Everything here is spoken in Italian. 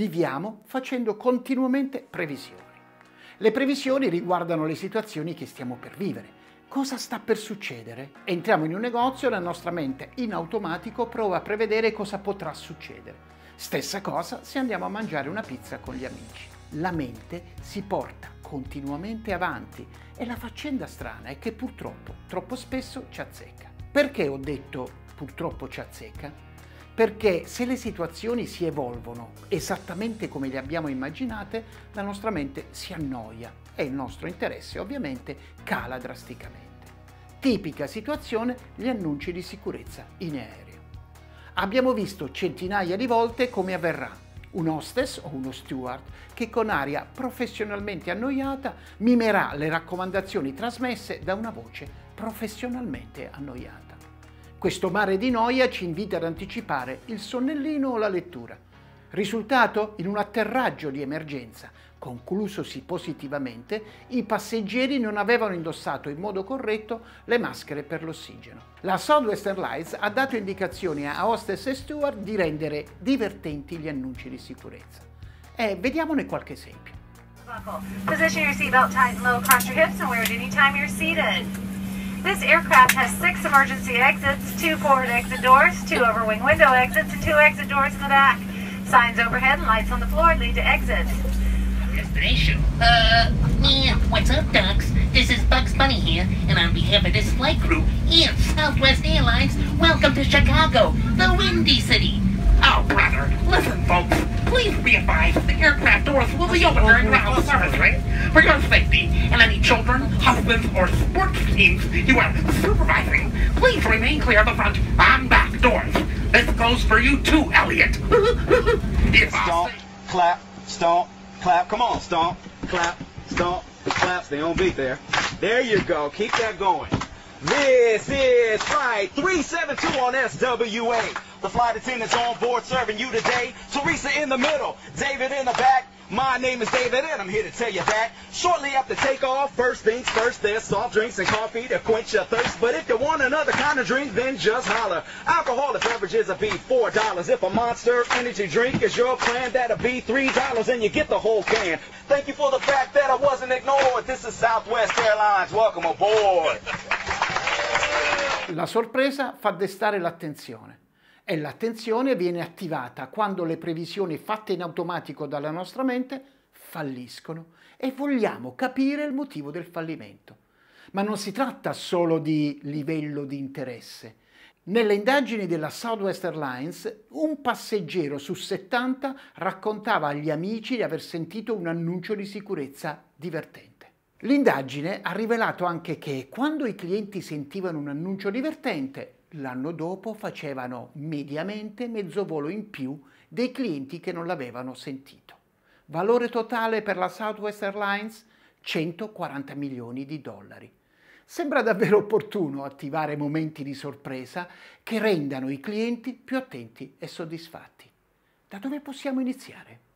viviamo facendo continuamente previsioni. Le previsioni riguardano le situazioni che stiamo per vivere. Cosa sta per succedere? Entriamo in un negozio e la nostra mente in automatico prova a prevedere cosa potrà succedere. Stessa cosa se andiamo a mangiare una pizza con gli amici. La mente si porta continuamente avanti e la faccenda strana è che purtroppo troppo spesso ci azzecca. Perché ho detto purtroppo ci azzecca? Perché se le situazioni si evolvono esattamente come le abbiamo immaginate, la nostra mente si annoia e il nostro interesse ovviamente cala drasticamente. Tipica situazione gli annunci di sicurezza in aereo. Abbiamo visto centinaia di volte come avverrà un hostess o uno steward che con aria professionalmente annoiata mimerà le raccomandazioni trasmesse da una voce professionalmente annoiata. Questo mare di noia ci invita ad anticipare il sonnellino o la lettura. Risultato? In un atterraggio di emergenza Conclusosi positivamente, i passeggeri non avevano indossato in modo corretto le maschere per l'ossigeno. La Southwest Airlines ha dato indicazioni a hostess e steward di rendere divertenti gli annunci di sicurezza. E vediamone qualche esempio. Position your seatbelt tight and low across your hips and wear it anytime you're seated. This aircraft has six emergency exits, two forward exit doors, two overwing window exits, and two exit doors in the back. Signs overhead and lights on the floor lead to exits. destination. Uh, yeah, what's up, Ducks? This is Bugs Bunny here, and on behalf of this flight crew and Southwest Airlines, welcome to Chicago, the Windy City. Oh, brother, listen, folks. Please be advised the aircraft doors will be open during ground service, right? For your safety, and any children, husbands, or sports teams you are supervising, please remain clear of the front and back doors. This goes for you too, Elliot. Stomp, clap, stomp, clap. Come on, stomp, clap, stomp, clap. Stay on beat there. There you go. Keep that going. This is Flight 372 on SWA. The flight attendants on board serving you today. Teresa in the middle, David in the back. My name is David and I'm here to tell you that shortly after takeoff, first things first, there's soft drinks and coffee to quench your thirst. But if you want another kind of drink, then just holler. Alcoholic beverages will be $4. If a Monster Energy drink is your plan, that'll be $3 and you get the whole can. Thank you for the fact that I wasn't ignored. This is Southwest Airlines. Welcome aboard. La sorpresa fa destare l'attenzione. E l'attenzione viene attivata quando le previsioni fatte in automatico dalla nostra mente falliscono e vogliamo capire il motivo del fallimento. Ma non si tratta solo di livello di interesse. Nelle indagini della Southwest Airlines, un passeggero su 70 raccontava agli amici di aver sentito un annuncio di sicurezza divertente. L'indagine ha rivelato anche che quando i clienti sentivano un annuncio divertente, l'anno dopo facevano mediamente mezzo volo in più dei clienti che non l'avevano sentito. Valore totale per la Southwest Airlines 140 milioni di dollari. Sembra davvero opportuno attivare momenti di sorpresa che rendano i clienti più attenti e soddisfatti. Da dove possiamo iniziare?